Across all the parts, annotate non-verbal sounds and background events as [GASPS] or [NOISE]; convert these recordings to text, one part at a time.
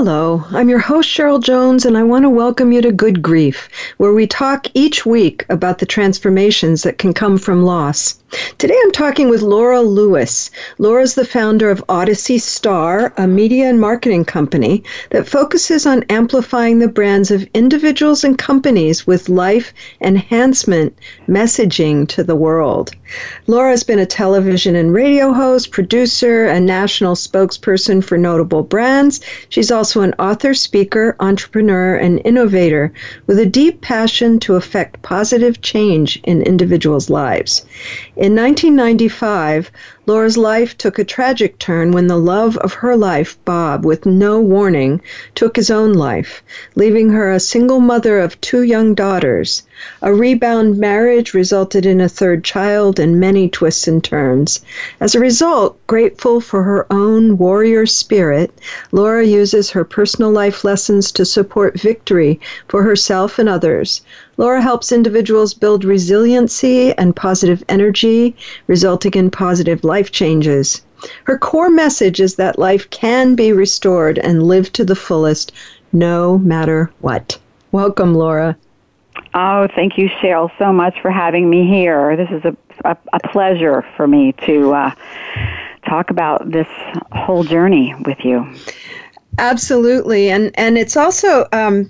Hello, I'm your host, Cheryl Jones, and I want to welcome you to Good Grief, where we talk each week about the transformations that can come from loss. Today I'm talking with Laura Lewis. Laura's the founder of Odyssey Star, a media and marketing company that focuses on amplifying the brands of individuals and companies with life enhancement messaging to the world. Laura's been a television and radio host, producer, and national spokesperson for notable brands. She's also an author, speaker, entrepreneur, and innovator with a deep passion to affect positive change in individuals' lives. In 1995, Laura's life took a tragic turn when the love of her life, Bob, with no warning, took his own life, leaving her a single mother of two young daughters. A rebound marriage resulted in a third child and many twists and turns. As a result, grateful for her own warrior spirit, Laura uses her personal life lessons to support victory for herself and others. Laura helps individuals build resiliency and positive energy, resulting in positive life changes. Her core message is that life can be restored and lived to the fullest, no matter what. Welcome, Laura. Oh, thank you, Cheryl, so much for having me here. This is a, a, a pleasure for me to uh, talk about this whole journey with you. Absolutely, and and it's also um,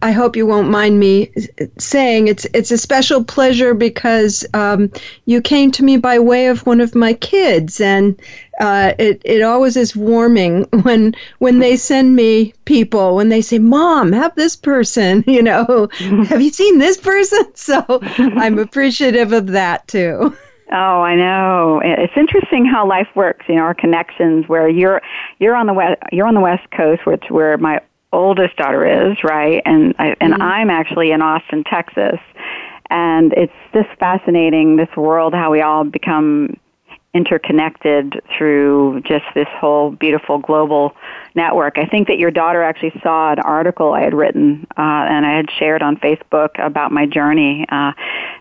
I hope you won't mind me saying it's it's a special pleasure because um, you came to me by way of one of my kids, and uh, it it always is warming [LAUGHS] when when they send me people when they say, "Mom, have this person," [LAUGHS] you know, [LAUGHS] have you seen this person? So I'm appreciative of that too. Oh, I know. It's interesting how life works. You know, our connections. Where you're you're on the west you're on the west coast, which where my oldest daughter is, right? And I, and mm-hmm. I'm actually in Austin, Texas. And it's just fascinating this world how we all become interconnected through just this whole beautiful global network. I think that your daughter actually saw an article I had written uh, and I had shared on Facebook about my journey, uh,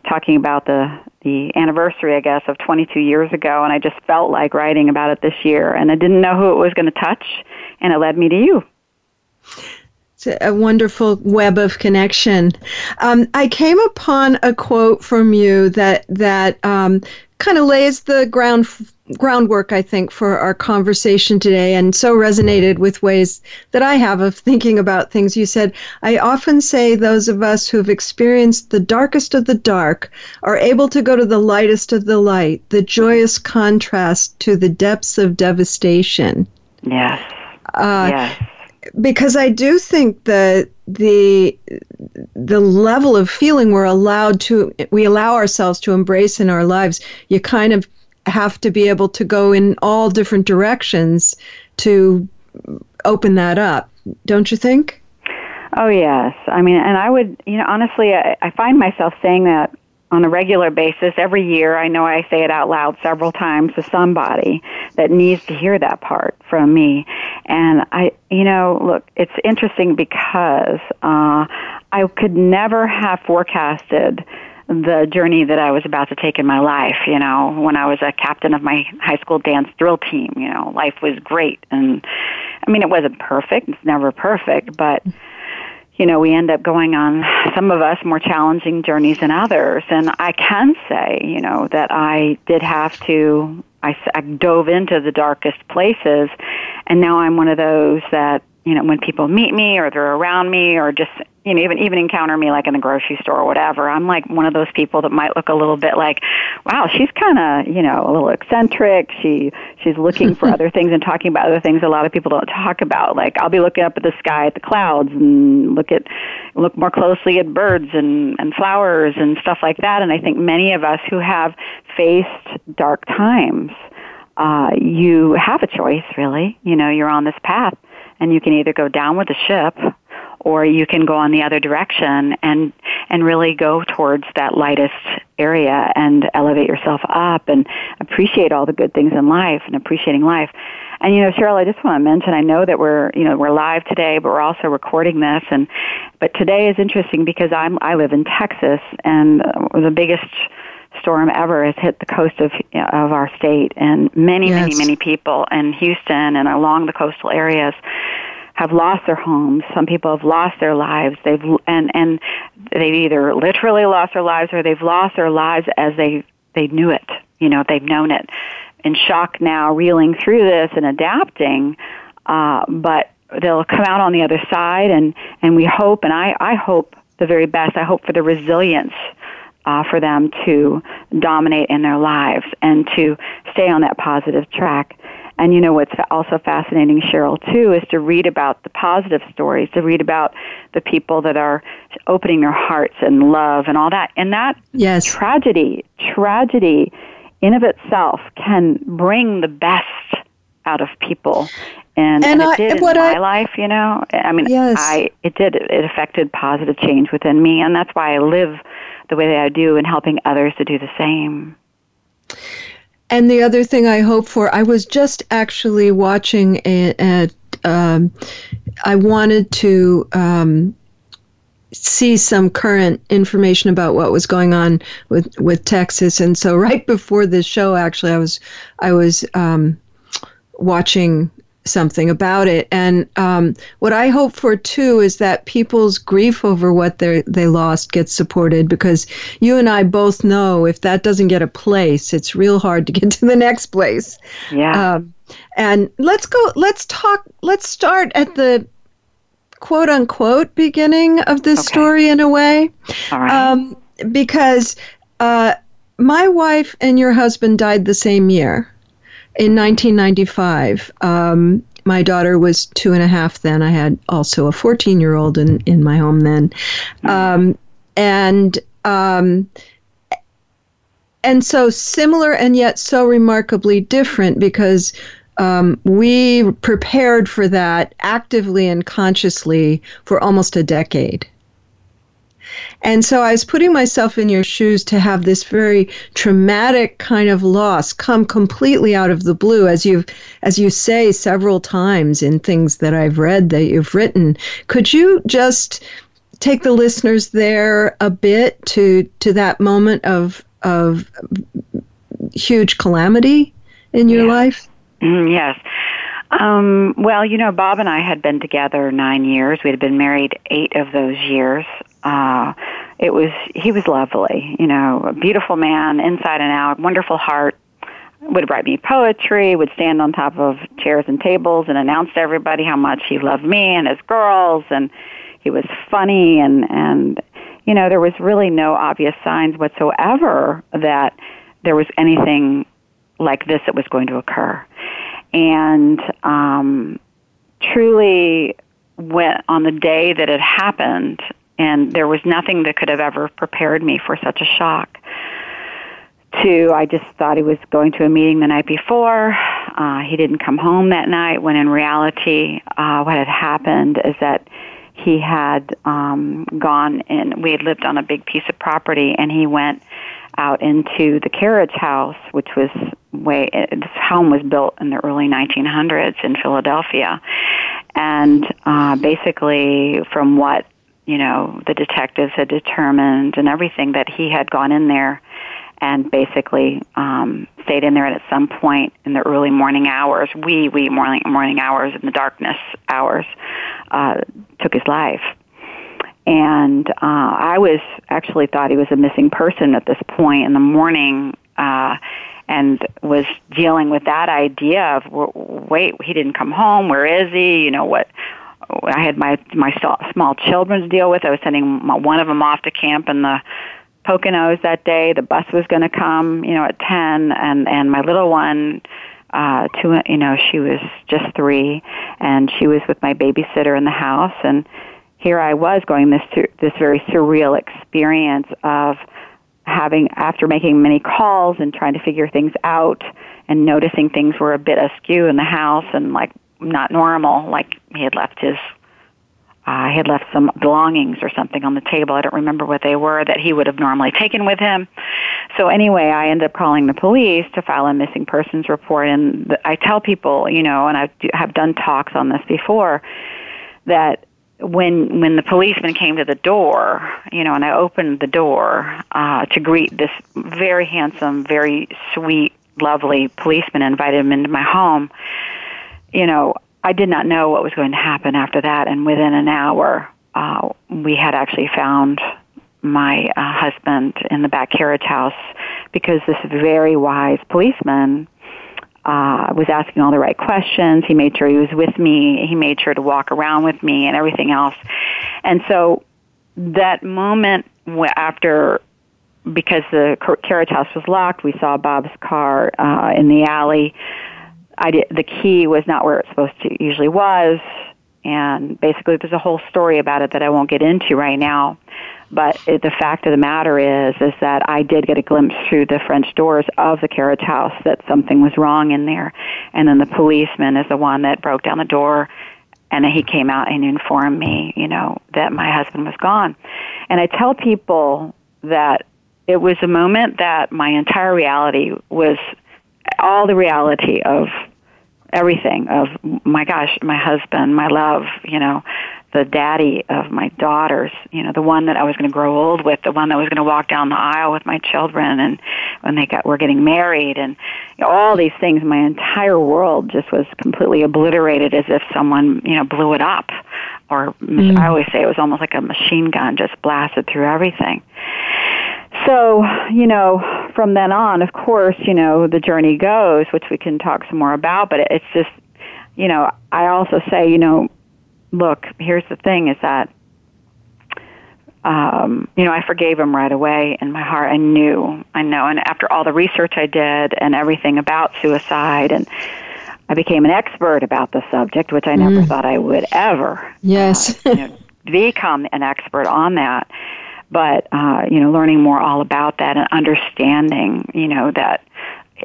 talking about the the anniversary, I guess, of 22 years ago, and I just felt like writing about it this year, and I didn't know who it was going to touch, and it led me to you. It's a wonderful web of connection. Um, I came upon a quote from you that that um, kind of lays the ground groundwork, I think, for our conversation today, and so resonated with ways that I have of thinking about things. You said, I often say those of us who've experienced the darkest of the dark are able to go to the lightest of the light, the joyous contrast to the depths of devastation. Yes. Uh, yes because I do think that the the level of feeling we're allowed to we allow ourselves to embrace in our lives, you kind of have to be able to go in all different directions to open that up, don't you think? Oh yes, I mean, and I would, you know, honestly, I, I find myself saying that on a regular basis every year. I know I say it out loud several times to somebody that needs to hear that part from me. And I, you know, look, it's interesting because uh, I could never have forecasted the journey that I was about to take in my life. You know, when I was a captain of my high school dance drill team, you know, life was great. And I mean, it wasn't perfect. It's never perfect, but you know, we end up going on some of us more challenging journeys than others. And I can say, you know, that I did have to, I, I dove into the darkest places. And now I'm one of those that, you know, when people meet me or they're around me or just you know, even even encounter me like in the grocery store or whatever, I'm like one of those people that might look a little bit like, wow, she's kind of you know a little eccentric. She she's looking for [LAUGHS] other things and talking about other things a lot of people don't talk about. Like I'll be looking up at the sky at the clouds and look at look more closely at birds and and flowers and stuff like that. And I think many of us who have faced dark times, uh, you have a choice really. You know, you're on this path, and you can either go down with the ship or you can go on the other direction and and really go towards that lightest area and elevate yourself up and appreciate all the good things in life and appreciating life. And you know, Cheryl, I just want to mention I know that we're you know we're live today, but we're also recording this. And but today is interesting because I'm I live in Texas, and the biggest storm ever has hit the coast of of our state, and many yes. many many people in Houston and along the coastal areas have lost their homes. Some people have lost their lives. They've and and they've either literally lost their lives or they've lost their lives as they they knew it. You know, they've known it in shock now, reeling through this and adapting. Uh, but they'll come out on the other side, and and we hope, and I I hope the very best. I hope for the resilience uh, for them to dominate in their lives and to stay on that positive track. And you know what's also fascinating, Cheryl, too, is to read about the positive stories, to read about the people that are opening their hearts and love and all that. And that yes. tragedy, tragedy in of itself can bring the best out of people. And, and, and it I, did in my I, life, you know. I mean, yes. I it did. It affected positive change within me, and that's why I live the way that I do, and helping others to do the same. And the other thing I hope for, I was just actually watching a, a um, I wanted to um, see some current information about what was going on with with Texas, and so [LAUGHS] right before this show, actually, I was I was um, watching something about it, and um, what I hope for too is that people's grief over what they they lost gets supported because you and I both know if that doesn't get a place, it's real hard to get to the next place. Yeah. Um, and let's go. Let's talk. Let's start at the quote unquote beginning of this okay. story in a way. All right. Um, because uh, my wife and your husband died the same year in 1995. Um, my daughter was two and a half then. I had also a 14 year old in, in my home then. Um, and um, and so similar and yet so remarkably different because um, we prepared for that actively and consciously for almost a decade. And so I was putting myself in your shoes to have this very traumatic kind of loss come completely out of the blue, as you as you say several times in things that I've read that you've written. Could you just take the listeners there a bit to to that moment of of huge calamity in your yeah. life? Mm, yes. Um, well, you know, Bob and I had been together nine years. We had been married eight of those years. Uh, it was he was lovely, you know, a beautiful man inside and out, wonderful heart. Would write me poetry. Would stand on top of chairs and tables and announce to everybody how much he loved me and his girls. And he was funny and and you know there was really no obvious signs whatsoever that there was anything like this that was going to occur. And um, truly, went on the day that it happened, and there was nothing that could have ever prepared me for such a shock. To, I just thought he was going to a meeting the night before. Uh, he didn't come home that night. When in reality, uh, what had happened is that he had um, gone and we had lived on a big piece of property, and he went out into the carriage house, which was way this home was built in the early 1900s in Philadelphia, and uh, basically from what you know the detectives had determined and everything that he had gone in there and basically um, stayed in there and at some point in the early morning hours, wee wee morning morning hours in the darkness hours, uh, took his life and uh, I was actually thought he was a missing person at this point in the morning, uh, and was dealing with that idea of wait, he didn't come home. Where is he? You know what? I had my my small children to deal with. I was sending my, one of them off to camp in the Poconos that day. The bus was going to come, you know, at ten, and and my little one uh two you know she was just three and she was with my babysitter in the house and here I was going this this very surreal experience of having after making many calls and trying to figure things out and noticing things were a bit askew in the house and like not normal like he had left his uh, he had left some belongings or something on the table. I don't remember what they were that he would have normally taken with him. So anyway, I ended up calling the police to file a missing persons report. And I tell people, you know, and I have done talks on this before, that when when the policeman came to the door, you know, and I opened the door uh, to greet this very handsome, very sweet, lovely policeman, invited him into my home. You know, I did not know what was going to happen after that, and within an hour, uh, we had actually found my uh, husband in the back carriage house because this very wise policeman uh, was asking all the right questions. He made sure he was with me. He made sure to walk around with me and everything else. And so that moment after, because the carriage house was locked, we saw Bob's car uh, in the alley. I did, the key was not where it supposed to usually was, and basically there's a whole story about it that I won't get into right now. But it, the fact of the matter is, is that I did get a glimpse through the French doors of the carriage house that something was wrong in there, and then the policeman is the one that broke down the door, and he came out and informed me, you know, that my husband was gone. And I tell people that it was a moment that my entire reality was all the reality of everything of my gosh, my husband, my love, you know, the daddy of my daughters, you know, the one that I was going to grow old with, the one that was going to walk down the aisle with my children and when they got were getting married and you know, all these things my entire world just was completely obliterated as if someone, you know, blew it up or mm. I always say it was almost like a machine gun just blasted through everything. So, you know, from then on, of course, you know, the journey goes, which we can talk some more about, but it's just, you know, I also say, you know, look, here's the thing is that, um, you know, I forgave him right away in my heart. I knew, I know. And after all the research I did and everything about suicide and, I became an expert about the subject, which I never mm. thought I would ever. Yes. Uh, you know, [LAUGHS] become an expert on that but uh, you know, learning more all about that and understanding, you know, that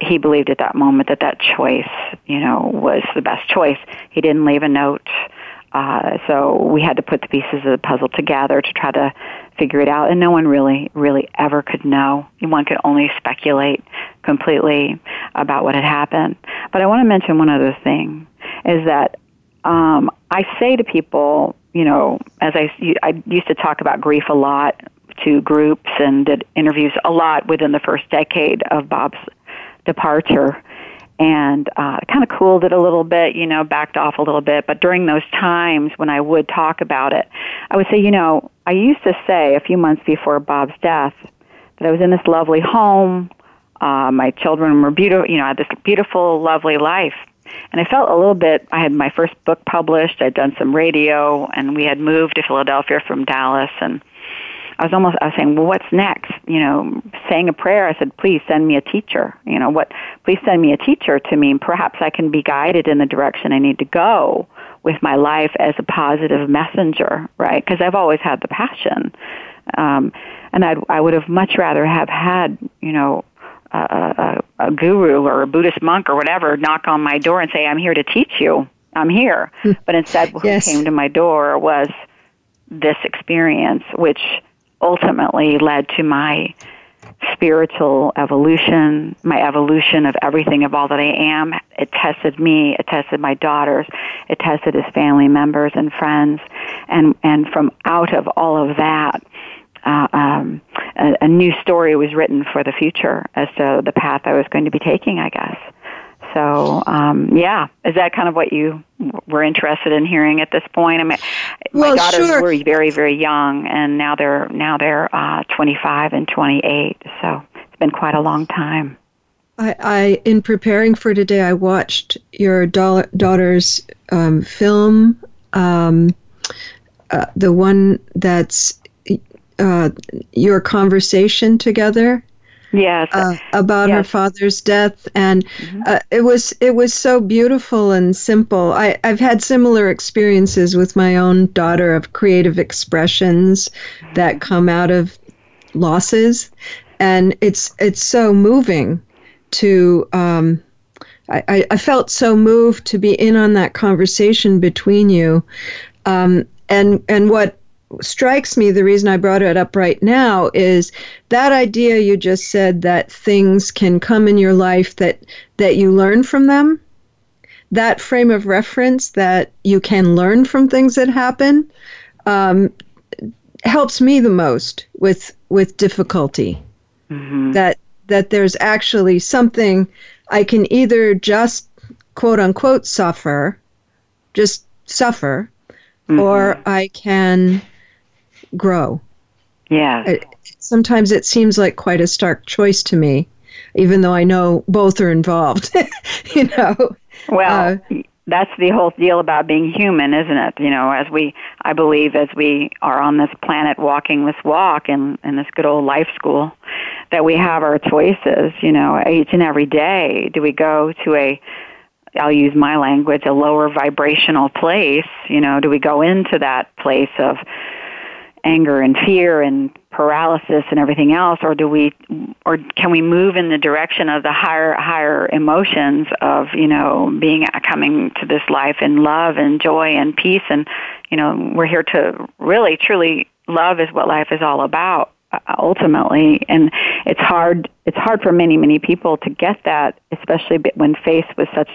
he believed at that moment that that choice, you know, was the best choice. He didn't leave a note. Uh, so we had to put the pieces of the puzzle together to try to figure it out, and no one really, really ever could know. One could only speculate completely about what had happened. But I want to mention one other thing: is that um, I say to people, you know, as I, I used to talk about grief a lot to groups and did interviews a lot within the first decade of Bob's departure and uh, kind of cooled it a little bit, you know, backed off a little bit. But during those times when I would talk about it, I would say, you know, I used to say a few months before Bob's death that I was in this lovely home. Uh, my children were beautiful, you know, I had this beautiful, lovely life. And I felt a little bit, I had my first book published, I'd done some radio, and we had moved to Philadelphia from Dallas, and I was almost I was saying, well, what's next? You know, saying a prayer. I said, please send me a teacher. You know, what? Please send me a teacher to me. Perhaps I can be guided in the direction I need to go with my life as a positive messenger, right? Because I've always had the passion, um, and I'd, I would have much rather have had you know a, a, a guru or a Buddhist monk or whatever knock on my door and say, I'm here to teach you. I'm here. Hmm. but instead, what yes. came to my door was this experience, which ultimately led to my spiritual evolution, my evolution of everything of all that I am. It tested me, it tested my daughters, it tested his family members and friends, and and from out of all of that, uh, um, a, a new story was written for the future as to the path I was going to be taking. I guess. So, um, yeah, is that kind of what you were interested in hearing at this point? I mean, well, my daughters sure. were very, very young, and now they're now they're uh, 25 and 28. So it's been quite a long time. I, I in preparing for today, I watched your da- daughter's um, film, um, uh, the one that's uh, your conversation together Yes. Uh, about yes. her father's death, and mm-hmm. uh, it was it was so beautiful and simple. I I've had similar experiences with my own daughter of creative expressions mm-hmm. that come out of losses, and it's it's so moving to. Um, I, I felt so moved to be in on that conversation between you. Um, and and what strikes me the reason I brought it up right now is that idea you just said that things can come in your life that that you learn from them that frame of reference that you can learn from things that happen um, helps me the most with with difficulty mm-hmm. that that there's actually something I can either just quote unquote suffer just suffer mm-hmm. or I can grow. Yeah. It, sometimes it seems like quite a stark choice to me, even though I know both are involved. [LAUGHS] you know. Well, uh, that's the whole deal about being human, isn't it? You know, as we, I believe, as we are on this planet walking this walk in, in this good old life school, that we have our choices, you know, each and every day. Do we go to a I'll use my language, a lower vibrational place, you know, do we go into that place of anger and fear and paralysis and everything else or do we or can we move in the direction of the higher higher emotions of you know being coming to this life in love and joy and peace? And you know we're here to really truly love is what life is all about uh, ultimately. And it's hard it's hard for many many people to get that especially when faced with such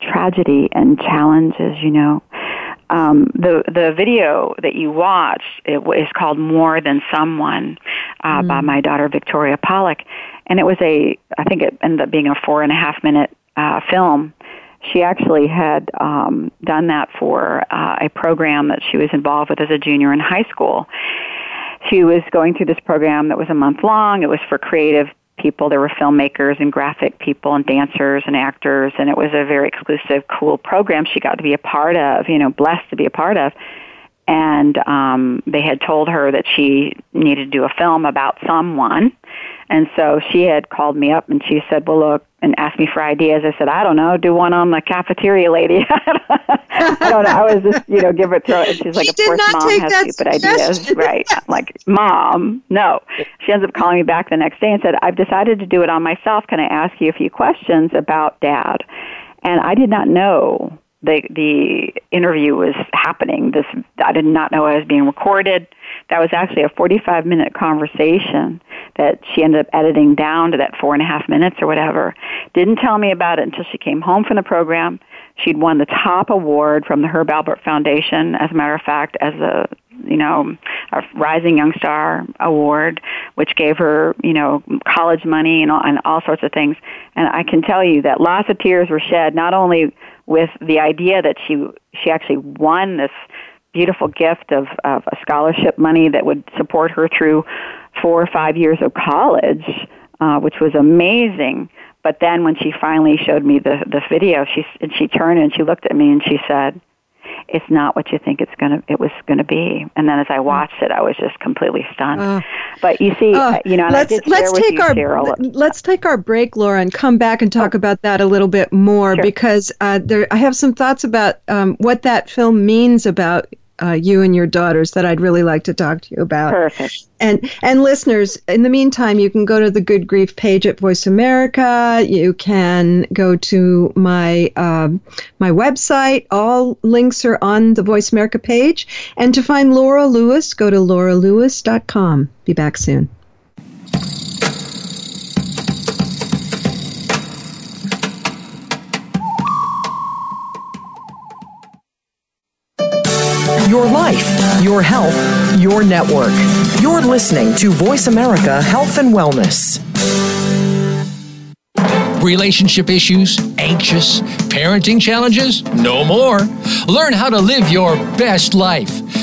tragedy and challenges you know um, the the video that you watched it is called More Than Someone uh, mm. by my daughter Victoria Pollock, and it was a I think it ended up being a four and a half minute uh, film. She actually had um, done that for uh, a program that she was involved with as a junior in high school. She was going through this program that was a month long. It was for creative people. There were filmmakers and graphic people and dancers and actors, and it was a very exclusive, cool program she got to be a part of, you know, blessed to be a part of. And um, they had told her that she needed to do a film about someone. And so she had called me up and she said, Well, look, and asked me for ideas. I said, I don't know, do one on the cafeteria lady. [LAUGHS] I don't know. I was just, you know, give it her. And she's like, she of course, mom has stupid ideas. [LAUGHS] right. I'm like, mom, no. She ends up calling me back the next day and said, I've decided to do it on myself. Can I ask you a few questions about dad? And I did not know the the interview was happening. This I did not know I was being recorded. That was actually a 45 minute conversation that she ended up editing down to that four and a half minutes or whatever. Didn't tell me about it until she came home from the program. She'd won the top award from the Herb Alpert Foundation, as a matter of fact, as a you know a Rising Young Star Award, which gave her you know college money and all, and all sorts of things. And I can tell you that lots of tears were shed, not only with the idea that she she actually won this beautiful gift of, of a scholarship money that would support her through four or five years of college, uh, which was amazing. But then when she finally showed me the the video, she and she turned and she looked at me and she said, "It's not what you think it's gonna it was gonna be." And then as I watched it, I was just completely stunned. Uh, but you see, uh, you know, let's let's take you, our Cheryl, let's take our break, Laura, and come back and talk oh. about that a little bit more sure. because uh, there I have some thoughts about um, what that film means about uh, you and your daughters that I'd really like to talk to you about. Perfect. And and listeners, in the meantime, you can go to the Good Grief page at Voice America. You can go to my um, my website. All links are on the Voice America page. And to find Laura Lewis, go to lauralewis.com. Be back soon. Life, your health, your network. You're listening to Voice America Health and Wellness. Relationship issues, anxious, parenting challenges? No more. Learn how to live your best life.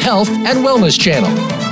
Health and Wellness Channel.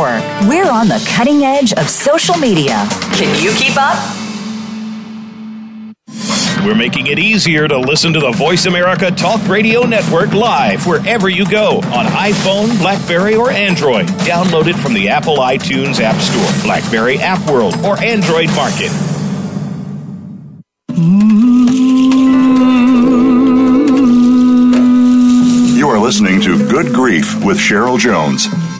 We're on the cutting edge of social media. Can you keep up? We're making it easier to listen to the Voice America Talk Radio Network live wherever you go on iPhone, Blackberry, or Android. Download it from the Apple iTunes App Store, Blackberry App World, or Android Market. You are listening to Good Grief with Cheryl Jones.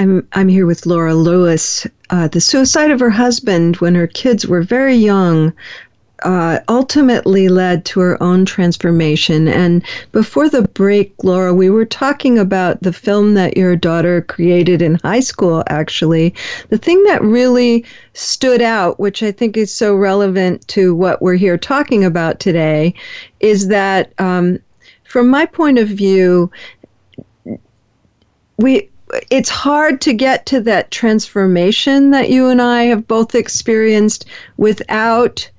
I'm I'm here with Laura Lewis. Uh, the suicide of her husband when her kids were very young uh, ultimately led to her own transformation. And before the break, Laura, we were talking about the film that your daughter created in high school, actually. The thing that really stood out, which I think is so relevant to what we're here talking about today, is that um, from my point of view, we it's hard to get to that transformation that you and I have both experienced without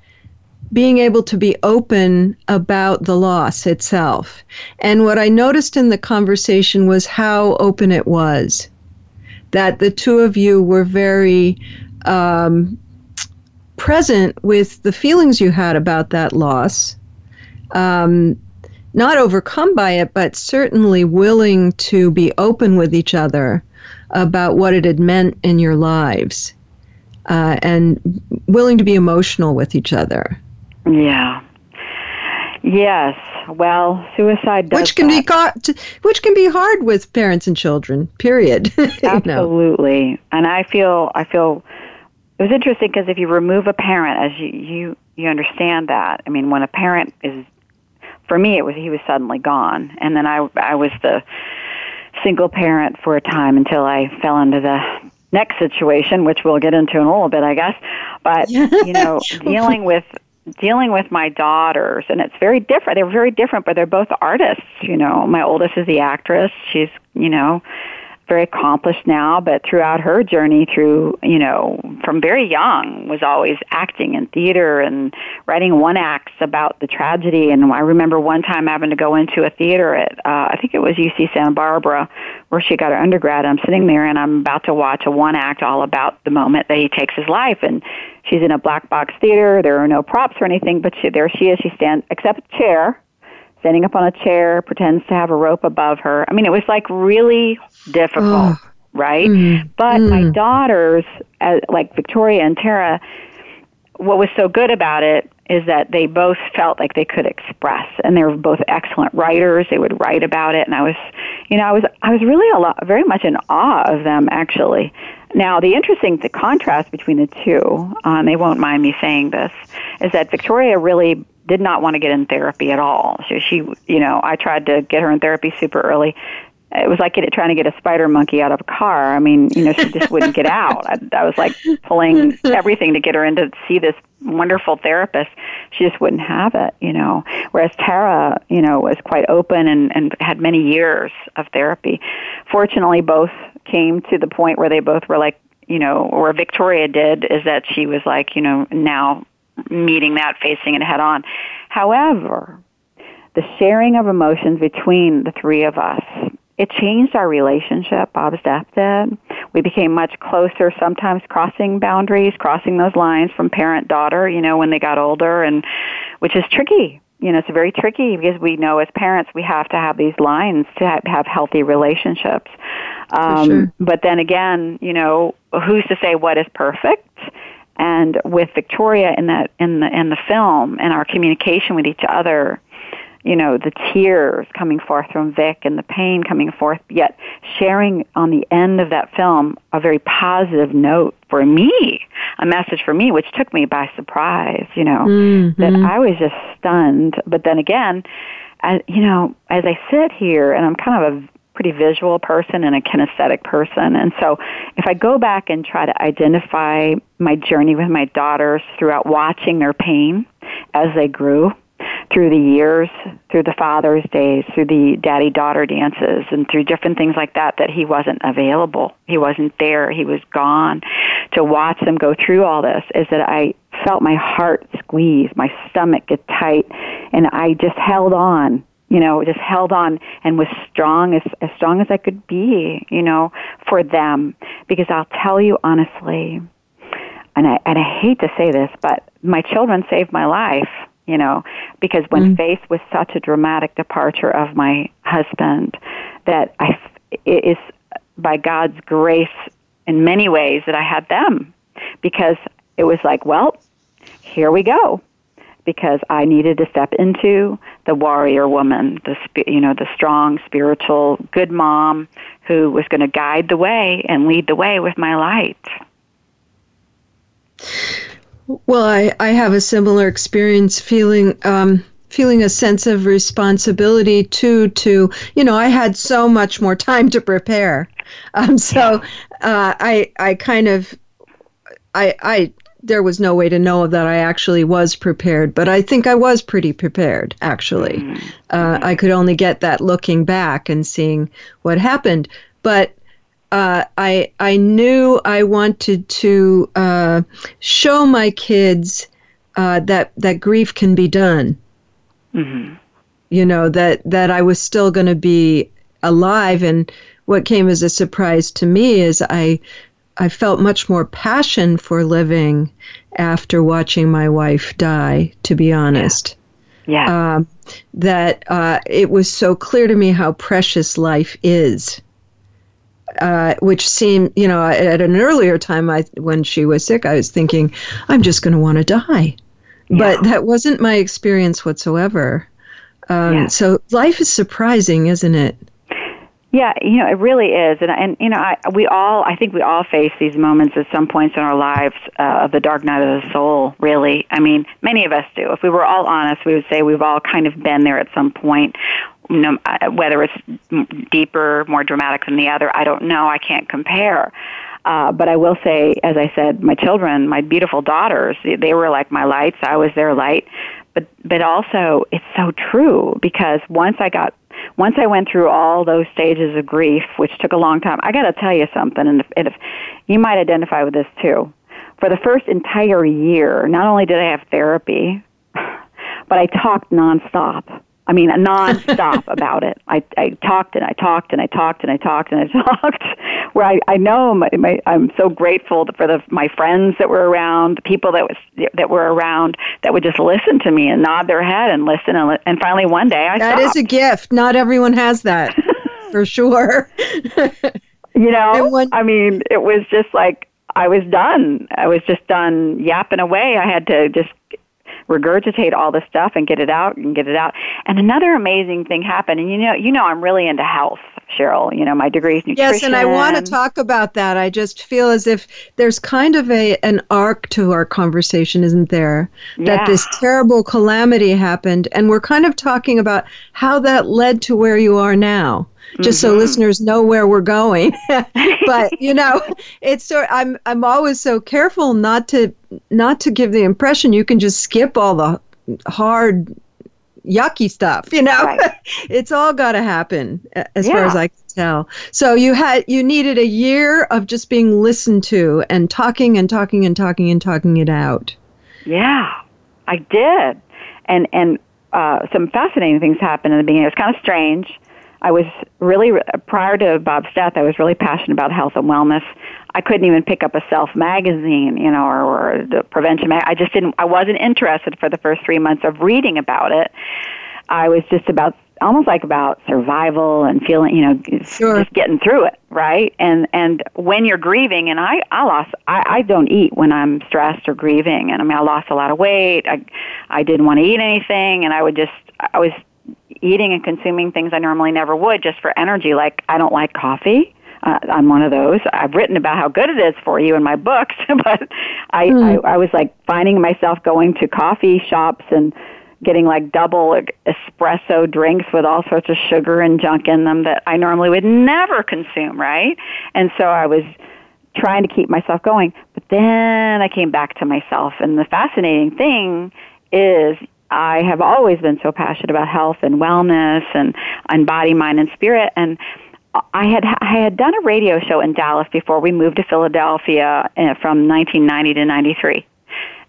being able to be open about the loss itself. And what I noticed in the conversation was how open it was. That the two of you were very um, present with the feelings you had about that loss. Um, not overcome by it, but certainly willing to be open with each other about what it had meant in your lives uh, and willing to be emotional with each other. Yeah. Yes. Well, suicide does which can that. be which can be hard with parents and children. Period. Absolutely. [LAUGHS] you know. And I feel I feel it was interesting because if you remove a parent, as you, you you understand that. I mean, when a parent is for me it was he was suddenly gone. And then i i was the single parent for a time until i fell into the next situation which we'll get into in a little bit i guess. But [LAUGHS] you know dealing with dealing with my daughters and it's very different. They're very different but they're both artists you know. My oldest is the actress. She's you know very accomplished now, but throughout her journey through, you know, from very young was always acting in theater and writing one acts about the tragedy. And I remember one time having to go into a theater at, uh, I think it was UC Santa Barbara, where she got her undergrad. I'm sitting there and I'm about to watch a one act all about the moment that he takes his life. And she's in a black box theater. There are no props or anything, but she, there she is. She stands, except a chair standing up on a chair, pretends to have a rope above her. I mean, it was like really difficult, oh. right? Mm. But mm. my daughters, uh, like Victoria and Tara, what was so good about it is that they both felt like they could express and they were both excellent writers they would write about it and i was you know i was i was really a lot very much in awe of them actually now the interesting the contrast between the two um, they won't mind me saying this is that victoria really did not want to get in therapy at all. So she, you know, I tried to get her in therapy super early. It was like trying to get a spider monkey out of a car. I mean, you know, she just wouldn't get out. I, I was like pulling [LAUGHS] everything to get her in to see this wonderful therapist. She just wouldn't have it, you know. Whereas Tara, you know, was quite open and, and had many years of therapy. Fortunately, both came to the point where they both were like, you know, or Victoria did, is that she was like, you know, now meeting that, facing it head on. However, the sharing of emotions between the three of us, it changed our relationship, Bob's death did. We became much closer, sometimes crossing boundaries, crossing those lines from parent daughter, you know, when they got older, and which is tricky. You know, it's very tricky because we know as parents we have to have these lines to have, have healthy relationships. Um, sure. But then again, you know, who's to say what is perfect? And with Victoria in that in the in the film and our communication with each other, you know, the tears coming forth from Vic and the pain coming forth, yet sharing on the end of that film a very positive note for me, a message for me, which took me by surprise, you know, mm-hmm. that I was just stunned. But then again, I, you know, as I sit here and I'm kind of a pretty visual person and a kinesthetic person. And so if I go back and try to identify my journey with my daughters throughout watching their pain as they grew, through the years, through the Father's Days, through the daddy daughter dances, and through different things like that, that he wasn't available. He wasn't there. He was gone. To watch them go through all this is that I felt my heart squeeze, my stomach get tight, and I just held on. You know, just held on and was strong as as strong as I could be. You know, for them, because I'll tell you honestly, and I and I hate to say this, but my children saved my life you know, because when mm. faced with such a dramatic departure of my husband, that I, it is by God's grace in many ways that I had them, because it was like, well, here we go, because I needed to step into the warrior woman, the you know, the strong, spiritual, good mom who was going to guide the way and lead the way with my light. Well, I, I have a similar experience feeling um, feeling a sense of responsibility too to you know I had so much more time to prepare. Um, so uh, I I kind of I I there was no way to know that I actually was prepared, but I think I was pretty prepared actually. Mm-hmm. Uh, I could only get that looking back and seeing what happened. But uh, I I knew I wanted to uh, show my kids uh, that that grief can be done. Mm-hmm. You know that that I was still going to be alive, and what came as a surprise to me is I I felt much more passion for living after watching my wife die. To be honest. Yeah. yeah. Um, that uh, it was so clear to me how precious life is uh, which seemed, you know, at an earlier time, I when she was sick, I was thinking, I'm just going to want to die, yeah. but that wasn't my experience whatsoever. Um, yeah. So life is surprising, isn't it? Yeah, you know, it really is, and and you know, I, we all, I think we all face these moments at some points in our lives uh, of the dark night of the soul. Really, I mean, many of us do. If we were all honest, we would say we've all kind of been there at some point know, uh, whether it's deeper, more dramatic than the other, I don't know. I can't compare. Uh, but I will say, as I said, my children, my beautiful daughters, they were like my lights. I was their light. But but also, it's so true because once I got once I went through all those stages of grief, which took a long time, I got to tell you something, and if, and if you might identify with this too. For the first entire year, not only did I have therapy, [SIGHS] but I talked nonstop. I mean, nonstop [LAUGHS] about it. I, I talked and I talked and I talked and I talked and I [LAUGHS] talked. Where I, I know my, my, I'm so grateful for the my friends that were around, the people that was that were around that would just listen to me and nod their head and listen. And, and finally, one day, I that stopped. is a gift. Not everyone has that, [LAUGHS] for sure. you know, I mean, it was just like I was done. I was just done yapping away. I had to just regurgitate all the stuff and get it out and get it out. And another amazing thing happened. And you know, you know, I'm really into health. Cheryl, you know, my degree is nutrition. Yes, and I want to talk about that. I just feel as if there's kind of a an arc to our conversation, isn't there? Yeah. That this terrible calamity happened, and we're kind of talking about how that led to where you are now just mm-hmm. so listeners know where we're going. [LAUGHS] but [LAUGHS] you know, it's so I'm I'm always so careful not to not to give the impression you can just skip all the hard yucky stuff you know right. [LAUGHS] it's all got to happen as yeah. far as i can tell so you had you needed a year of just being listened to and talking and talking and talking and talking it out yeah i did and and uh, some fascinating things happened in the beginning it was kind of strange I was really prior to Bob's death. I was really passionate about health and wellness. I couldn't even pick up a Self magazine, you know, or, or the prevention. Mag- I just didn't. I wasn't interested for the first three months of reading about it. I was just about almost like about survival and feeling, you know, sure. just getting through it, right? And and when you're grieving, and I I lost, I I don't eat when I'm stressed or grieving, and I mean I lost a lot of weight. I I didn't want to eat anything, and I would just I was eating and consuming things I normally never would just for energy. Like I don't like coffee. Uh, I'm one of those. I've written about how good it is for you in my books, [LAUGHS] but I, mm. I I was like finding myself going to coffee shops and getting like double espresso drinks with all sorts of sugar and junk in them that I normally would never consume, right? And so I was trying to keep myself going. But then I came back to myself. And the fascinating thing is I have always been so passionate about health and wellness and, and body, mind, and spirit. And I had I had done a radio show in Dallas before we moved to Philadelphia uh, from 1990 to 93,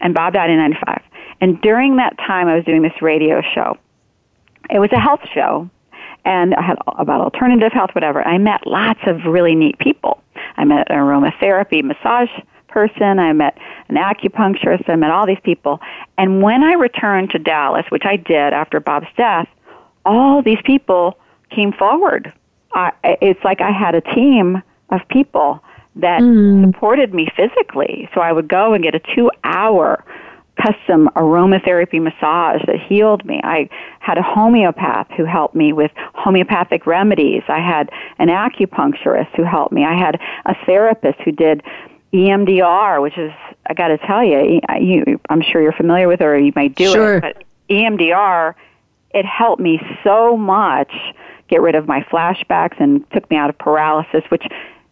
and Bob died in 95. And during that time, I was doing this radio show. It was a health show, and I had about alternative health, whatever. I met lots of really neat people. I met an aromatherapy massage person. I met an acupuncturist. I met all these people. And when I returned to Dallas, which I did after Bob's death, all these people came forward. I, it's like I had a team of people that mm. supported me physically. So I would go and get a two hour custom aromatherapy massage that healed me. I had a homeopath who helped me with homeopathic remedies. I had an acupuncturist who helped me. I had a therapist who did EMDR, which is I got to tell you, you, I'm sure you're familiar with it or you might do sure. it, but EMDR it helped me so much get rid of my flashbacks and took me out of paralysis, which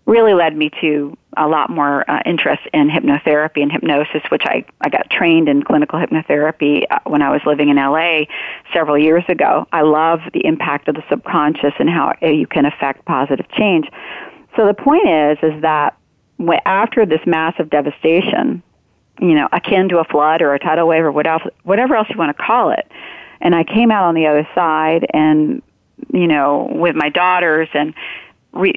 really led me to a lot more uh, interest in hypnotherapy and hypnosis, which I, I got trained in clinical hypnotherapy uh, when I was living in LA several years ago. I love the impact of the subconscious and how you can affect positive change. So the point is, is that after this massive devastation, you know, akin to a flood or a tidal wave or whatever, else you want to call it, and I came out on the other side and, you know, with my daughters and re-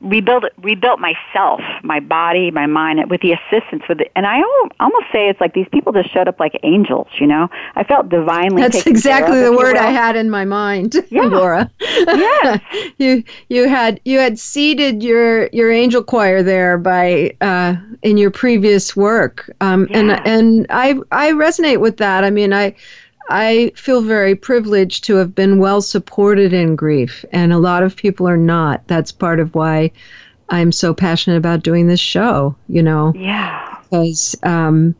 rebuild rebuilt myself, my body, my mind, with the assistance with it. And I almost say it's like these people just showed up like angels. You know, I felt divinely. That's exactly the word I had in my mind, [LAUGHS] yeah. Laura. Yeah, [LAUGHS] you you had you had seeded your your angel choir there by uh, in your previous work, um, yeah. and and I I resonate with that. I mean, I. I feel very privileged to have been well supported in grief, and a lot of people are not. That's part of why I'm so passionate about doing this show, you know? Yeah. Because um,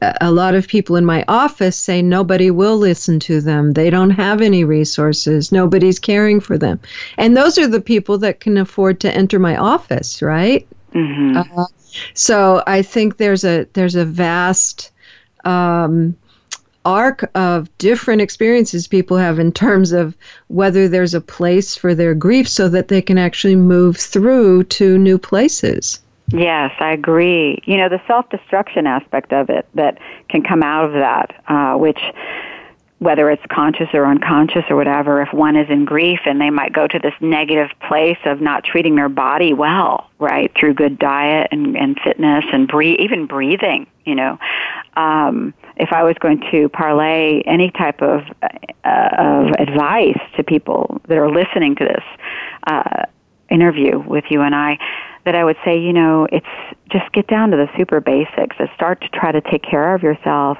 a, a lot of people in my office say nobody will listen to them. They don't have any resources. Nobody's caring for them. And those are the people that can afford to enter my office, right? Mm-hmm. Uh, so I think there's a there's a vast um, arc of different experiences people have in terms of whether there's a place for their grief so that they can actually move through to new places. Yes, I agree. You know, the self destruction aspect of it that can come out of that, uh, which whether it's conscious or unconscious or whatever, if one is in grief and they might go to this negative place of not treating their body well, right, through good diet and, and fitness and breathe, even breathing, you know. Um, if I was going to parlay any type of, uh, of advice to people that are listening to this uh, interview with you and I, that I would say, you know, it's just get down to the super basics and start to try to take care of yourself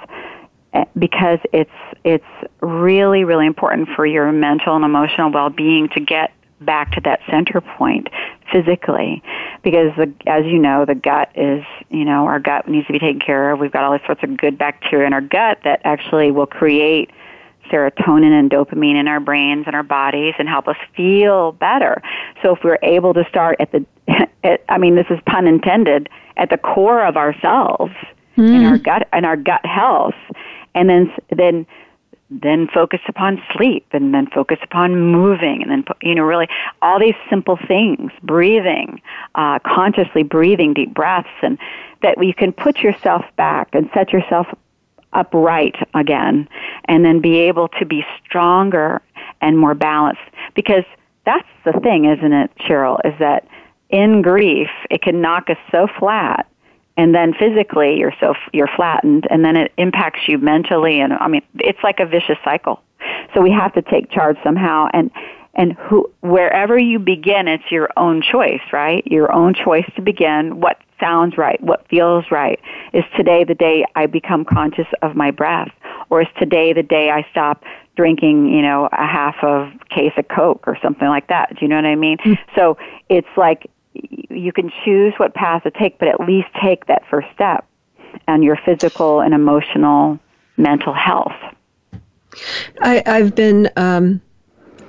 eh, because it's it's really really important for your mental and emotional well-being to get back to that center point physically. Because the, as you know the gut is you know our gut needs to be taken care of. We've got all these sorts of good bacteria in our gut that actually will create serotonin and dopamine in our brains and our bodies and help us feel better. So if we're able to start at the [LAUGHS] at, i mean this is pun intended at the core of ourselves mm. in our gut and our gut health and then then then focus upon sleep and then focus upon moving and then you know really all these simple things breathing uh, consciously breathing deep breaths and that you can put yourself back and set yourself upright again and then be able to be stronger and more balanced. Because that's the thing isn't it cheryl is that in grief it can knock us so flat and then physically you're so you're flattened and then it impacts you mentally and i mean it's like a vicious cycle. So we have to take charge somehow and and who wherever you begin it's your own choice right? Your own choice to begin. What sounds right what feels right. Is today the day i become conscious of my breath? Or is today the day i stop drinking you know a half of case of coke or something like that? Do you know what i mean? Mm-hmm. so it's like you can choose what path to take but at least take that first step on your physical and emotional mental health I, i've been um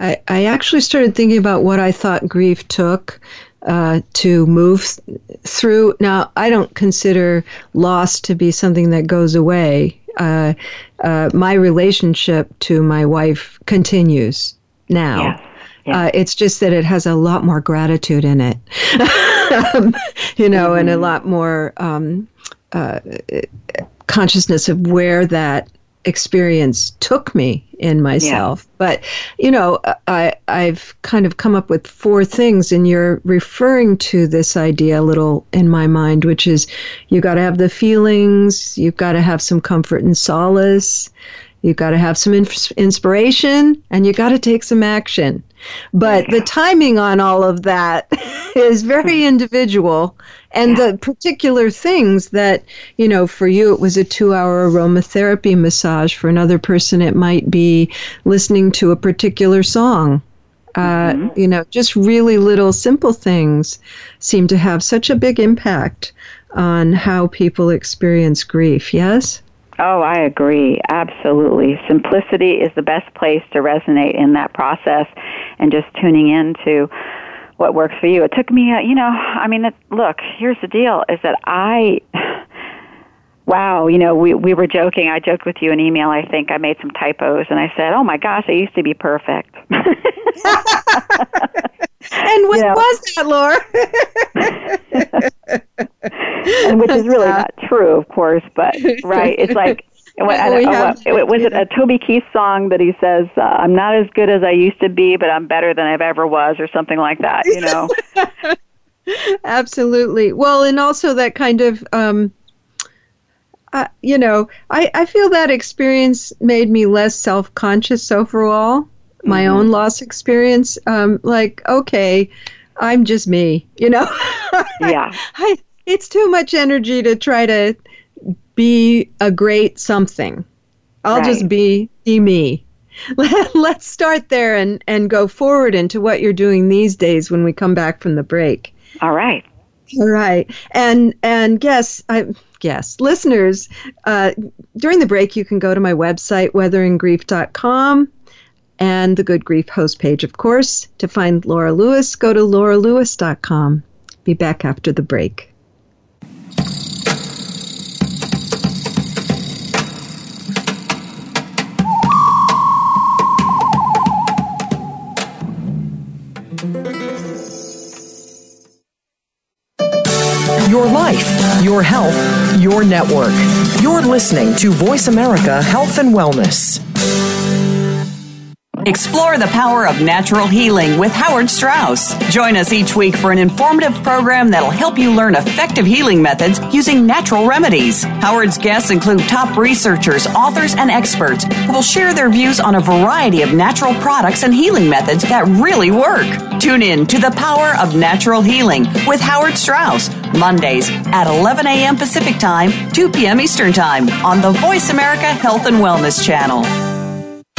I, I actually started thinking about what I thought grief took uh, to move through. Now, I don't consider loss to be something that goes away. Uh, uh, my relationship to my wife continues now. Yeah. Uh, it's just that it has a lot more gratitude in it, [LAUGHS] um, you know, mm-hmm. and a mm-hmm. lot more um, uh, consciousness of where that experience took me in myself. Yeah. But, you know, I, I've kind of come up with four things, and you're referring to this idea a little in my mind, which is you've got to have the feelings, you've got to have some comfort and solace, you've got to have some inspiration, and you've got to take some action. But the timing on all of that [LAUGHS] is very individual. And yeah. the particular things that, you know, for you it was a two hour aromatherapy massage. For another person, it might be listening to a particular song. Uh, mm-hmm. You know, just really little simple things seem to have such a big impact on how people experience grief, yes? Oh, I agree. Absolutely. Simplicity is the best place to resonate in that process and just tuning into what works for you. It took me, a, you know, I mean, it, look, here's the deal is that I, wow, you know, we, we were joking. I joked with you in email. I think I made some typos and I said, oh my gosh, I used to be perfect. [LAUGHS] and what you know, was that, Laura? [LAUGHS] and which is really not true, of course, but [LAUGHS] right, it's like [LAUGHS] what, I, oh, what, was it a Toby Keith song that he says, uh, "I'm not as good as I used to be, but I'm better than I've ever was," or something like that. You know. [LAUGHS] Absolutely. Well, and also that kind of. Um, uh, you know, I, I feel that experience made me less self conscious overall. My mm-hmm. own loss experience. Um, like, okay, I'm just me, you know? yeah. I, it's too much energy to try to be a great something. I'll right. just be be me. [LAUGHS] Let's start there and and go forward into what you're doing these days when we come back from the break. All right. All right. And and yes, I yes, listeners, uh, during the break you can go to my website weatheringgrief.com and the Good Grief host page, of course. To find Laura Lewis, go to lauralewis.com. Be back after the break. Health, your network. You're listening to Voice America Health and Wellness. Explore the power of natural healing with Howard Strauss. Join us each week for an informative program that'll help you learn effective healing methods using natural remedies. Howard's guests include top researchers, authors, and experts who will share their views on a variety of natural products and healing methods that really work. Tune in to the power of natural healing with Howard Strauss, Mondays at 11 a.m. Pacific Time, 2 p.m. Eastern Time on the Voice America Health and Wellness Channel.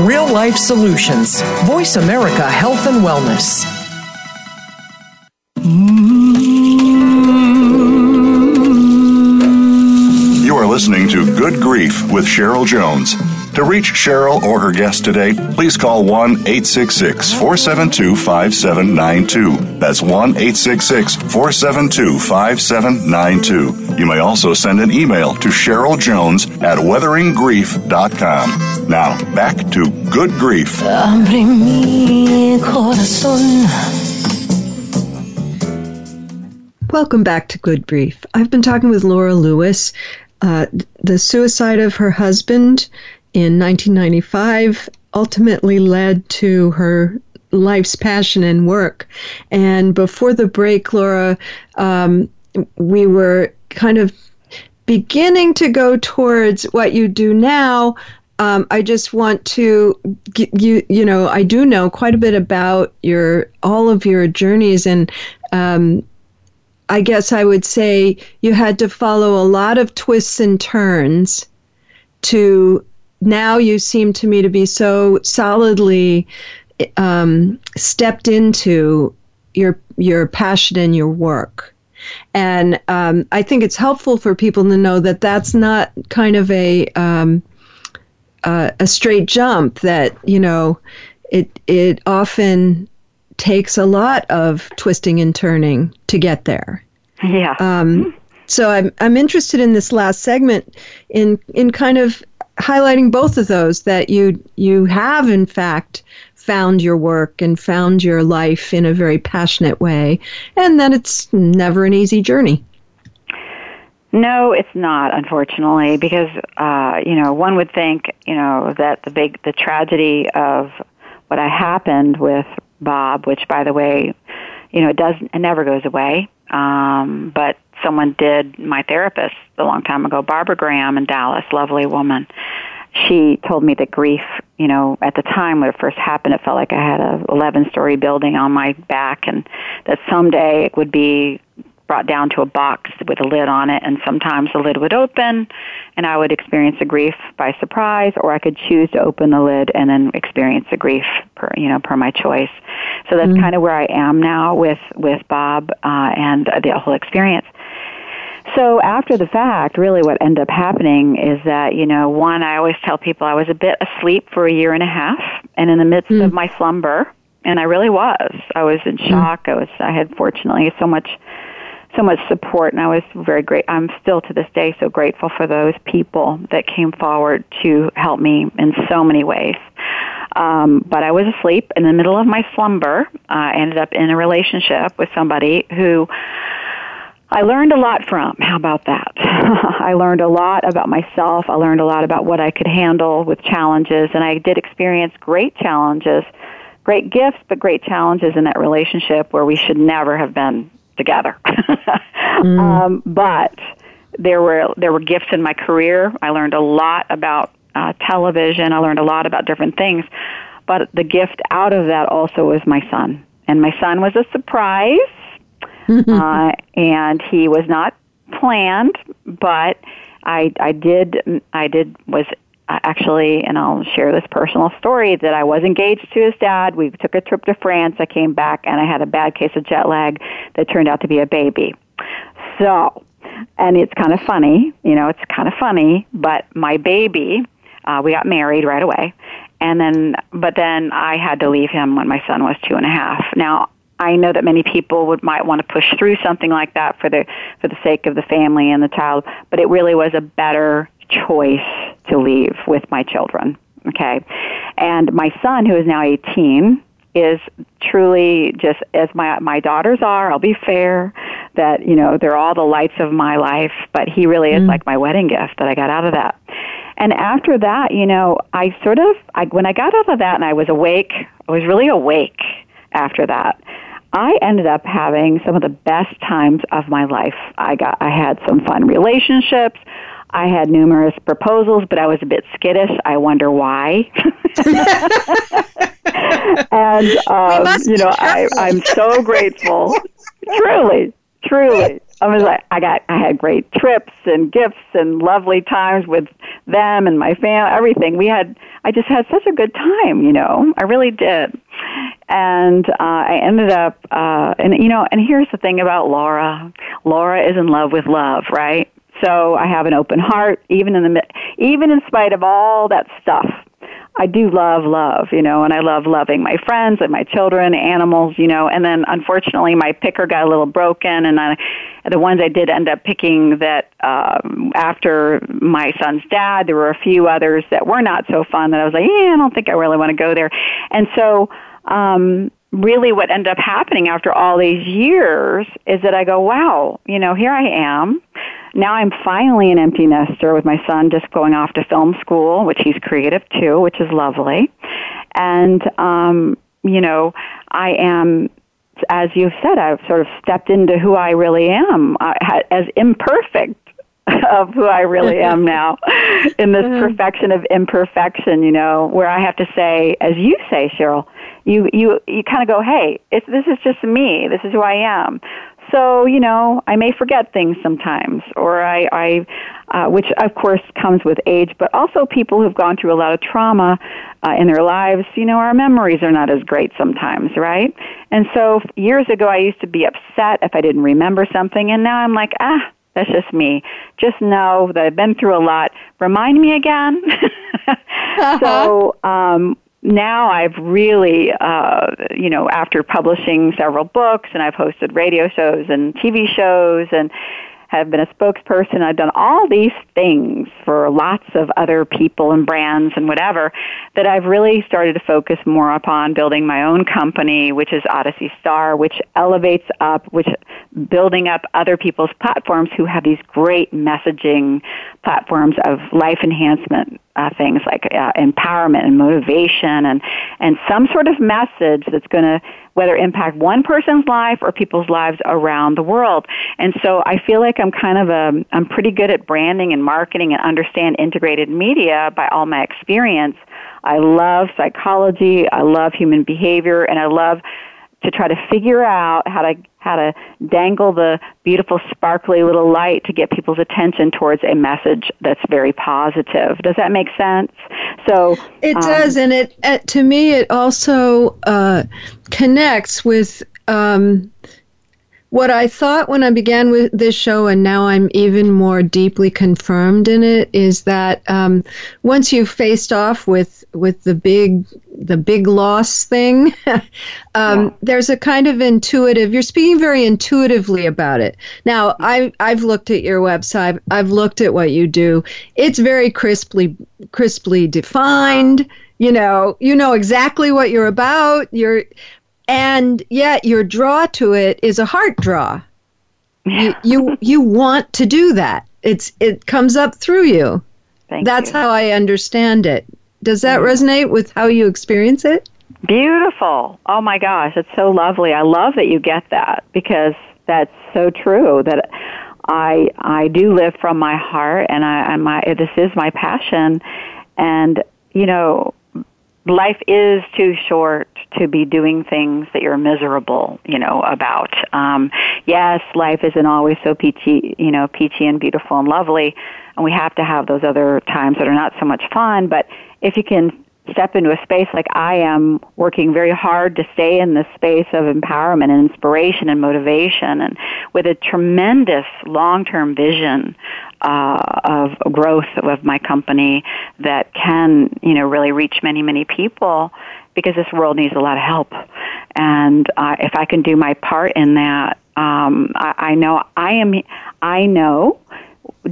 Real life solutions. Voice America Health and Wellness. You are listening to Good Grief with Cheryl Jones. To reach Cheryl or her guest today, please call 1 866 472 5792. That's 1 866 472 5792 You may also send an email to Cheryl Jones at weatheringgrief.com. Now, back to Good Grief. Welcome back to Good Grief. I've been talking with Laura Lewis. Uh, the suicide of her husband in 1995 ultimately led to her life's passion and work. And before the break, Laura, um, we were kind of beginning to go towards what you do now. Um, I just want to you you know I do know quite a bit about your all of your journeys and um, I guess I would say you had to follow a lot of twists and turns to now you seem to me to be so solidly um, stepped into your your passion and your work. And um, I think it's helpful for people to know that that's not kind of a um, uh, a straight jump. That you know, it it often takes a lot of twisting and turning to get there. Yeah. Um, so I'm I'm interested in this last segment in in kind of highlighting both of those that you you have in fact found your work and found your life in a very passionate way, and that it's never an easy journey. No, it's not, unfortunately, because uh, you know one would think you know that the big the tragedy of what happened with Bob, which by the way, you know it does it never goes away. Um, but someone did my therapist a long time ago, Barbara Graham in Dallas, lovely woman she told me that grief, you know, at the time when it first happened, it felt like I had a 11 story building on my back and that someday it would be brought down to a box with a lid on it and sometimes the lid would open and I would experience the grief by surprise or I could choose to open the lid and then experience the grief per, you know, per my choice. So that's mm-hmm. kind of where I am now with, with Bob, uh, and the whole experience. So after the fact, really what ended up happening is that, you know, one, I always tell people I was a bit asleep for a year and a half and in the midst mm. of my slumber, and I really was. I was in hmm. shock. Mm. I was, I had fortunately so much, so much support and I was very great. I'm still to this day so grateful for those people that came forward to help me in so many ways. Um, but I was asleep in the middle of my slumber. Uh, I ended up in a relationship with somebody who I learned a lot from. How about that? [LAUGHS] I learned a lot about myself. I learned a lot about what I could handle with challenges, and I did experience great challenges, great gifts, but great challenges in that relationship where we should never have been together. [LAUGHS] mm. um, but there were there were gifts in my career. I learned a lot about uh, television. I learned a lot about different things. But the gift out of that also was my son, and my son was a surprise uh, and he was not planned, but I I did I did was actually, and I'll share this personal story that I was engaged to his dad. We took a trip to France. I came back and I had a bad case of jet lag that turned out to be a baby. So, and it's kind of funny, you know, it's kind of funny, but my baby, uh, we got married right away. And then, but then I had to leave him when my son was two and a half. Now, I know that many people would might want to push through something like that for the for the sake of the family and the child, but it really was a better choice to leave with my children. Okay, and my son, who is now 18, is truly just as my my daughters are. I'll be fair that you know they're all the lights of my life, but he really is mm. like my wedding gift that I got out of that. And after that, you know, I sort of I when I got out of that and I was awake, I was really awake after that. I ended up having some of the best times of my life. I got I had some fun relationships. I had numerous proposals, but I was a bit skittish. I wonder why. [LAUGHS] and um, you know, I, I'm so grateful. [LAUGHS] truly, truly. I was like, I got, I had great trips and gifts and lovely times with them and my family, everything. We had, I just had such a good time, you know. I really did and uh, I ended up, uh, and you know, and here's the thing about Laura. Laura is in love with love, right? So I have an open heart, even in the even in spite of all that stuff. I do love love, you know, and I love loving my friends and my children, animals, you know, and then unfortunately my picker got a little broken and I, the ones I did end up picking that um, after my son's dad, there were a few others that were not so fun that I was like, yeah, I don't think I really want to go there. And so, um, really what ended up happening after all these years is that I go, wow, you know, here I am now I'm finally an empty nester with my son just going off to film school, which he's creative too, which is lovely. And, um, you know, I am, as you've said, I've sort of stepped into who I really am uh, as imperfect [LAUGHS] of who I really am [LAUGHS] now in this perfection of imperfection, you know, where I have to say, as you say, Cheryl, you, you, you kind of go, hey, it's, this is just me. This is who I am. So, you know, I may forget things sometimes, or I, I uh, which of course comes with age, but also people who've gone through a lot of trauma uh, in their lives, you know, our memories are not as great sometimes, right? And so years ago, I used to be upset if I didn't remember something, and now I'm like, ah, that's just me. Just know that I've been through a lot. Remind me again. [LAUGHS] so, um, now I've really, uh, you know, after publishing several books and I've hosted radio shows and TV shows and have been a spokesperson. I've done all these things for lots of other people and brands and whatever that I've really started to focus more upon building my own company, which is Odyssey Star, which elevates up, which building up other people's platforms who have these great messaging platforms of life enhancement uh, things like uh, empowerment and motivation and and some sort of message that's going to whether impact one person's life or people's lives around the world. And so I feel like I'm kind of a I'm pretty good at branding and marketing and understand integrated media by all my experience. I love psychology, I love human behavior, and I love to try to figure out how to how to dangle the beautiful sparkly little light to get people's attention towards a message that's very positive. Does that make sense? So it um, does, and it, it, to me it also uh, connects with. Um, what I thought when I began with this show, and now I'm even more deeply confirmed in it, is that um, once you've faced off with with the big the big loss thing, [LAUGHS] um, yeah. there's a kind of intuitive. You're speaking very intuitively about it. Now, I I've looked at your website. I've looked at what you do. It's very crisply crisply defined. You know, you know exactly what you're about. You're and yet your draw to it is a heart draw. You [LAUGHS] you you want to do that. It's it comes up through you. Thank That's you. how I understand it. Does that mm-hmm. resonate with how you experience it? Beautiful. Oh my gosh, it's so lovely. I love that you get that because that's so true that I I do live from my heart and I and my this is my passion and you know life is too short to be doing things that you're miserable, you know, about. Um, yes, life isn't always so peachy, you know, peachy and beautiful and lovely, and we have to have those other times that are not so much fun. But if you can step into a space like I am, working very hard to stay in this space of empowerment and inspiration and motivation, and with a tremendous long-term vision uh, of growth of my company that can, you know, really reach many, many people because this world needs a lot of help. And uh, if I can do my part in that, um, I, I know I am. I know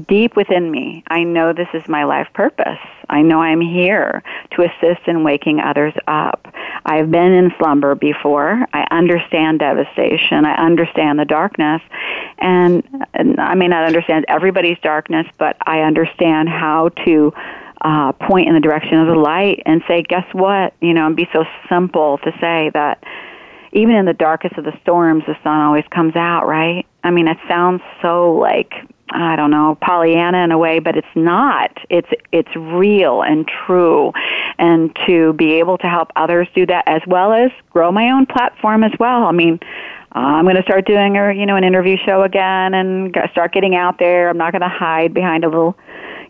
deep within me, I know this is my life purpose. I know I'm here to assist in waking others up. I've been in slumber before. I understand devastation. I understand the darkness. And, and I may not understand everybody's darkness, but I understand how to uh, point in the direction of the light and say, guess what? You know, and be so simple to say that even in the darkest of the storms, the sun always comes out, right? I mean, it sounds so like I don't know, Pollyanna in a way, but it's not. It's it's real and true, and to be able to help others do that as well as grow my own platform as well. I mean, uh, I'm going to start doing a you know an interview show again and start getting out there. I'm not going to hide behind a little,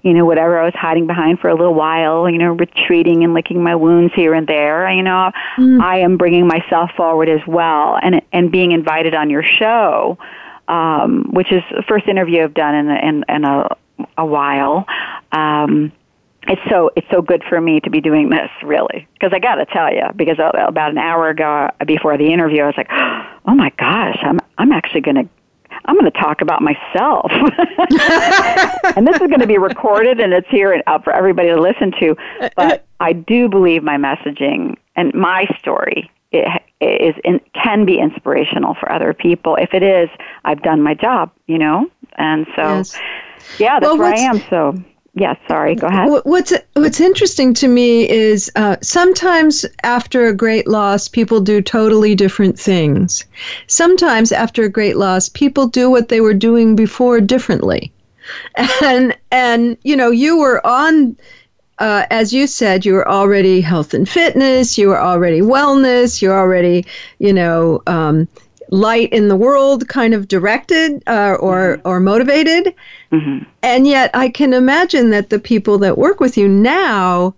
you know, whatever I was hiding behind for a little while. You know, retreating and licking my wounds here and there. You know, mm. I am bringing myself forward as well, and and being invited on your show um, which is the first interview I've done in, in, in a, a while. Um, it's so it's so good for me to be doing this really because I got to tell you because about an hour ago before the interview I was like [GASPS] oh my gosh I'm I'm actually going to I'm going to talk about myself. [LAUGHS] And this is going to be recorded and it's here and up for everybody to listen to but I do believe my messaging and my story it is in, can be inspirational for other people. If it is I've done my job you know? And so yes. yeah that's well, where I am so Yes, sorry. Go ahead. What's What's interesting to me is uh, sometimes after a great loss, people do totally different things. Sometimes after a great loss, people do what they were doing before differently, [LAUGHS] and and you know you were on. Uh, as you said, you were already health and fitness. You were already wellness. You're already, you know, um, light in the world kind of directed uh, or mm-hmm. or motivated mm-hmm. and yet i can imagine that the people that work with you now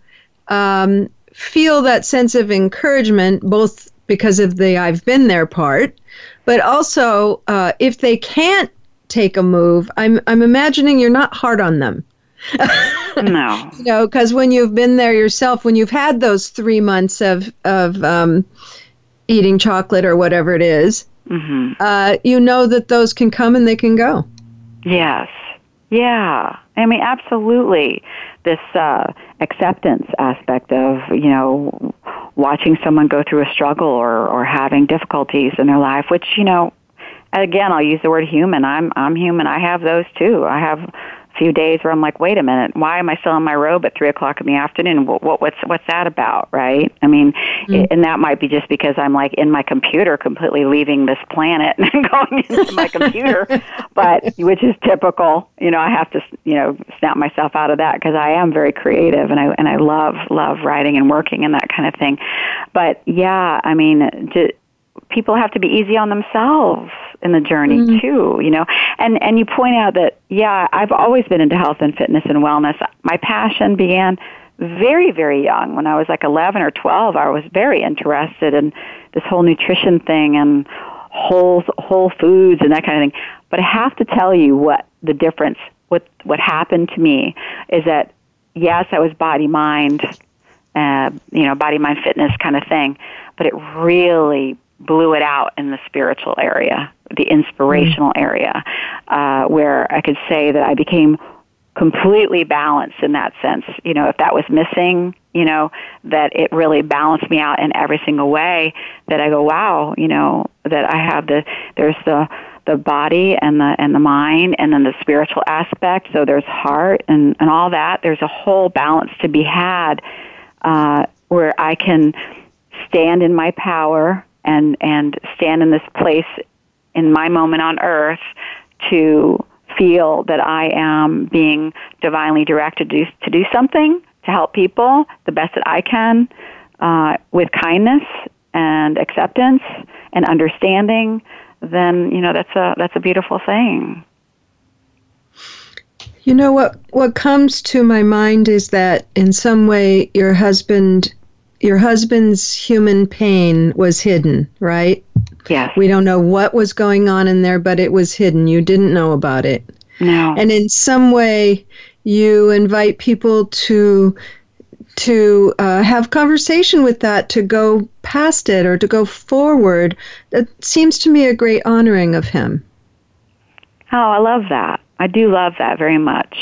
um, feel that sense of encouragement both because of the i've been there part but also uh, if they can't take a move i'm i'm imagining you're not hard on them [LAUGHS] no you know because when you've been there yourself when you've had those three months of of um, eating chocolate or whatever it is, mm-hmm. uh, you know that those can come and they can go. Yes. Yeah. I mean, absolutely. This uh, acceptance aspect of, you know, watching someone go through a struggle or, or having difficulties in their life, which, you know, again, I'll use the word human. I'm, I'm human. I have those too. I have few days where I'm like, wait a minute, why am I still in my robe at three o'clock in the afternoon? What, what what's what's that about, right? I mean, mm-hmm. it, and that might be just because I'm like in my computer, completely leaving this planet [LAUGHS] and going into my computer, [LAUGHS] but which is typical. You know, I have to you know snap myself out of that because I am very creative and I and I love love writing and working and that kind of thing. But yeah, I mean, just, people have to be easy on themselves in the journey mm-hmm. too, you know. And and you point out that yeah, I've always been into health and fitness and wellness. My passion began very very young when I was like 11 or 12. I was very interested in this whole nutrition thing and whole whole foods and that kind of thing. But I have to tell you what the difference what what happened to me is that yes, I was body mind uh, you know, body mind fitness kind of thing, but it really blew it out in the spiritual area, the inspirational mm. area, uh, where I could say that I became completely balanced in that sense. You know, if that was missing, you know, that it really balanced me out in every single way that I go, wow, you know, that I have the, there's the, the body and the and the mind and then the spiritual aspect. So there's heart and and all that. There's a whole balance to be had uh, where I can stand in my power and and stand in this place in my moment on earth to feel that I am being divinely directed to do, to do something to help people the best that I can uh, with kindness and acceptance and understanding, then you know that's a that's a beautiful thing. You know what what comes to my mind is that in some way your husband your husband's human pain was hidden, right? Yes. We don't know what was going on in there, but it was hidden. You didn't know about it. No. And in some way, you invite people to to uh, have conversation with that, to go past it or to go forward. That seems to me a great honoring of him. Oh, I love that. I do love that very much.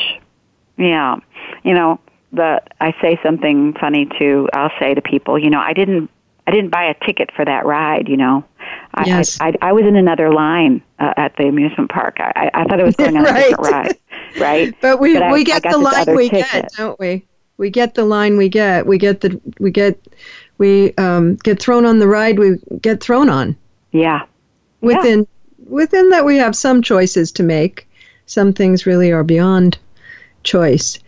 Yeah. You know, but I say something funny to I'll say to people, you know, I didn't I didn't buy a ticket for that ride. You know, I yes. I, I, I was in another line uh, at the amusement park. I, I thought I was going on right. a different [LAUGHS] ride, right? [LAUGHS] But we but we I, get the line we ticket. get, don't we? We get the line we get. We get the we get we um, get thrown on the ride we get thrown on. Yeah. Within yeah. within that we have some choices to make. Some things really are beyond choice.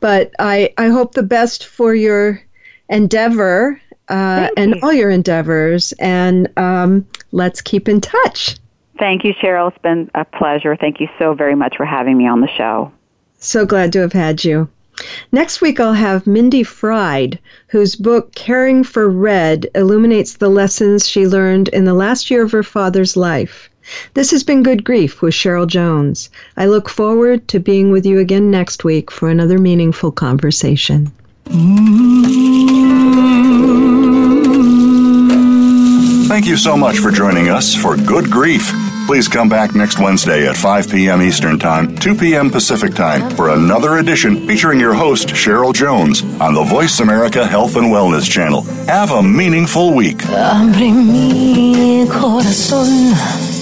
But I, I hope the best for your endeavor uh, and you. all your endeavors. And um, let's keep in touch. Thank you, Cheryl. It's been a pleasure. Thank you so very much for having me on the show. So glad to have had you. Next week, I'll have Mindy Fried, whose book Caring for Red illuminates the lessons she learned in the last year of her father's life. This has been Good Grief with Cheryl Jones. I look forward to being with you again next week for another meaningful conversation. Thank you so much for joining us for Good Grief. Please come back next Wednesday at 5 p.m. Eastern Time, 2 p.m. Pacific Time for another edition featuring your host, Cheryl Jones, on the Voice America Health and Wellness Channel. Have a meaningful week. Abre mi corazón